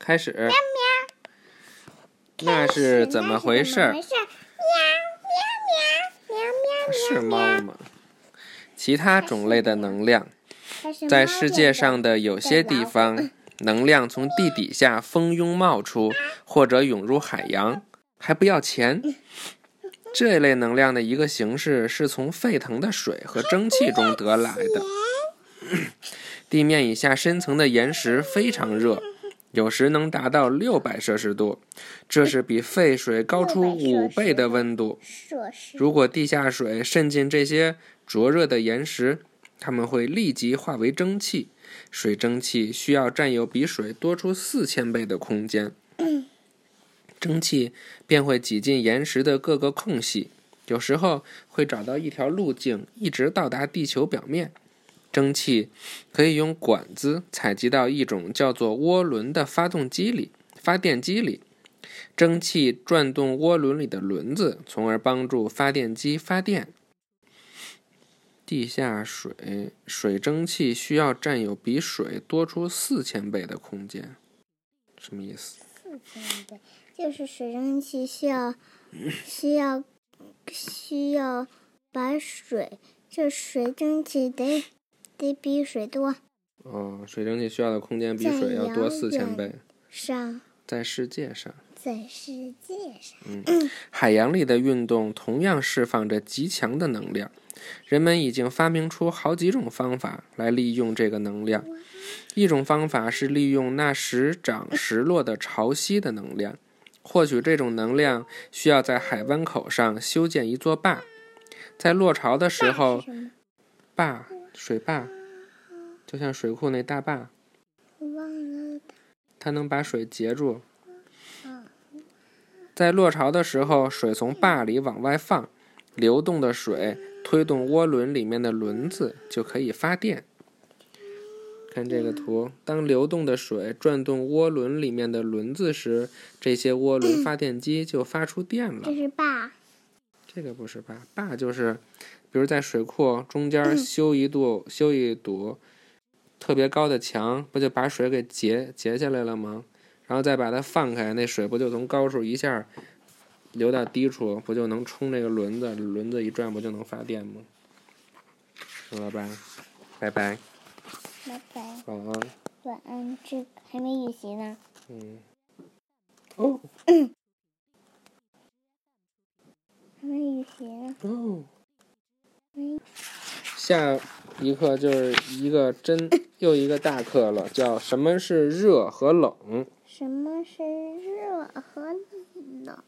开始。喵喵。那是怎么回事？喵喵喵喵喵是猫吗？其他种类的能量，在世界上的有些地方，能量从地底下蜂拥冒出，或者涌入海洋，还不要钱。这类能量的一个形式是从沸腾的水和蒸汽中得来的。地面以下深层的岩石非常热。有时能达到六百摄氏度，这是比沸水高出五倍的温度。如果地下水渗进这些灼热的岩石，它们会立即化为蒸汽。水蒸气需要占有比水多出四千倍的空间，蒸汽便会挤进岩石的各个空隙，有时候会找到一条路径，一直到达地球表面。蒸汽可以用管子采集到一种叫做涡轮的发动机里、发电机里。蒸汽转动涡轮里的轮子，从而帮助发电机发电。地下水水蒸气需要占有比水多出四千倍的空间，什么意思？四千倍就是水蒸气需要 需要需要把水这水蒸气得。得比水多。哦，水蒸气需要的空间比水要多四千倍。上，在世界上。在世界上。嗯，海洋里的运动同样释放着极强的能量。人们已经发明出好几种方法来利用这个能量。一种方法是利用那时涨时落的潮汐的能量。获取这种能量，需要在海湾口上修建一座坝，在落潮的时候，坝。水坝，就像水库那大坝。忘了。它能把水截住。在落潮的时候，水从坝里往外放，流动的水推动涡轮里面的轮子，就可以发电。看这个图，当流动的水转动涡轮里面的轮子时，这些涡轮发电机就发出电了。这是坝。这个不是坝，坝就是。比如在水库中间修一堵修一堵特别高的墙，不就把水给截截下来了吗？然后再把它放开，那水不就从高处一下流到低处，不就能冲这个轮子？轮子一转，不就能发电吗？知道吧？拜拜。拜拜。晚安。晚安，这还没预习呢。嗯。哦。还没预习呢。哦。下一课就是一个真又一个大课了，叫什么是热和冷？什么是热和冷？